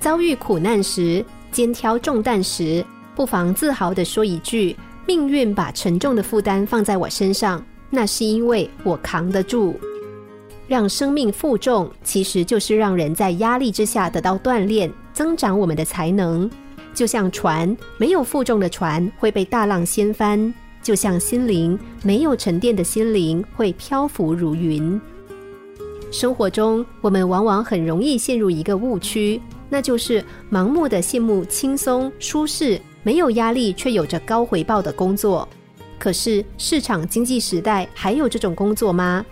遭遇苦难时，肩挑重担时，不妨自豪地说一句：“命运把沉重的负担放在我身上，那是因为我扛得住。”让生命负重，其实就是让人在压力之下得到锻炼，增长我们的才能。就像船，没有负重的船会被大浪掀翻；就像心灵，没有沉淀的心灵会漂浮如云。生活中，我们往往很容易陷入一个误区，那就是盲目的羡慕轻松、舒适、没有压力却有着高回报的工作。可是，市场经济时代还有这种工作吗？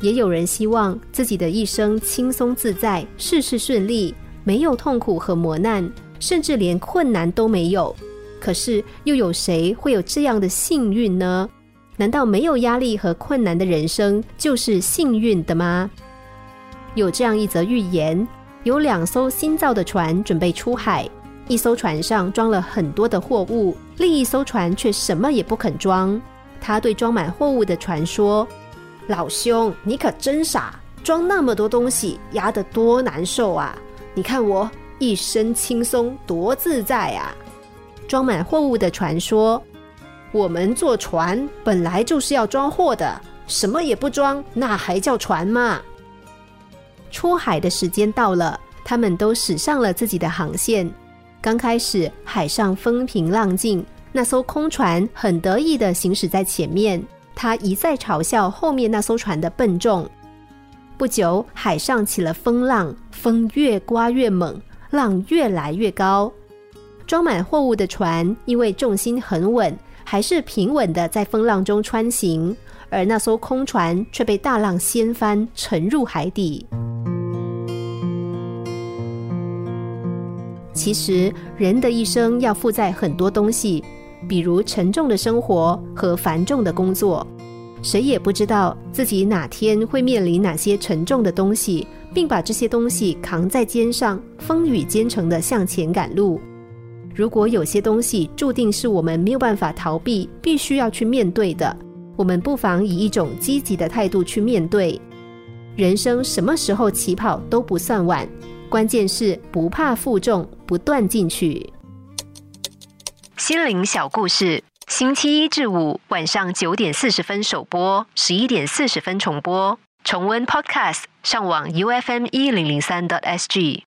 也有人希望自己的一生轻松自在，事事顺利，没有痛苦和磨难，甚至连困难都没有。可是，又有谁会有这样的幸运呢？难道没有压力和困难的人生就是幸运的吗？有这样一则寓言：有两艘新造的船准备出海，一艘船上装了很多的货物，另一艘船却什么也不肯装。他对装满货物的船说。老兄，你可真傻！装那么多东西，压得多难受啊！你看我一身轻松，多自在啊！装满货物的船说：“我们坐船本来就是要装货的，什么也不装，那还叫船吗？”出海的时间到了，他们都驶上了自己的航线。刚开始，海上风平浪静，那艘空船很得意的行驶在前面。他一再嘲笑后面那艘船的笨重。不久，海上起了风浪，风越刮越猛，浪越来越高。装满货物的船因为重心很稳，还是平稳的在风浪中穿行，而那艘空船却被大浪掀翻，沉入海底。其实，人的一生要负载很多东西。比如沉重的生活和繁重的工作，谁也不知道自己哪天会面临哪些沉重的东西，并把这些东西扛在肩上，风雨兼程的向前赶路。如果有些东西注定是我们没有办法逃避，必须要去面对的，我们不妨以一种积极的态度去面对。人生什么时候起跑都不算晚，关键是不怕负重，不断进取。心灵小故事，星期一至五晚上九点四十分首播，十一点四十分重播。重温 Podcast，上网 U F M 一零零三 t S G。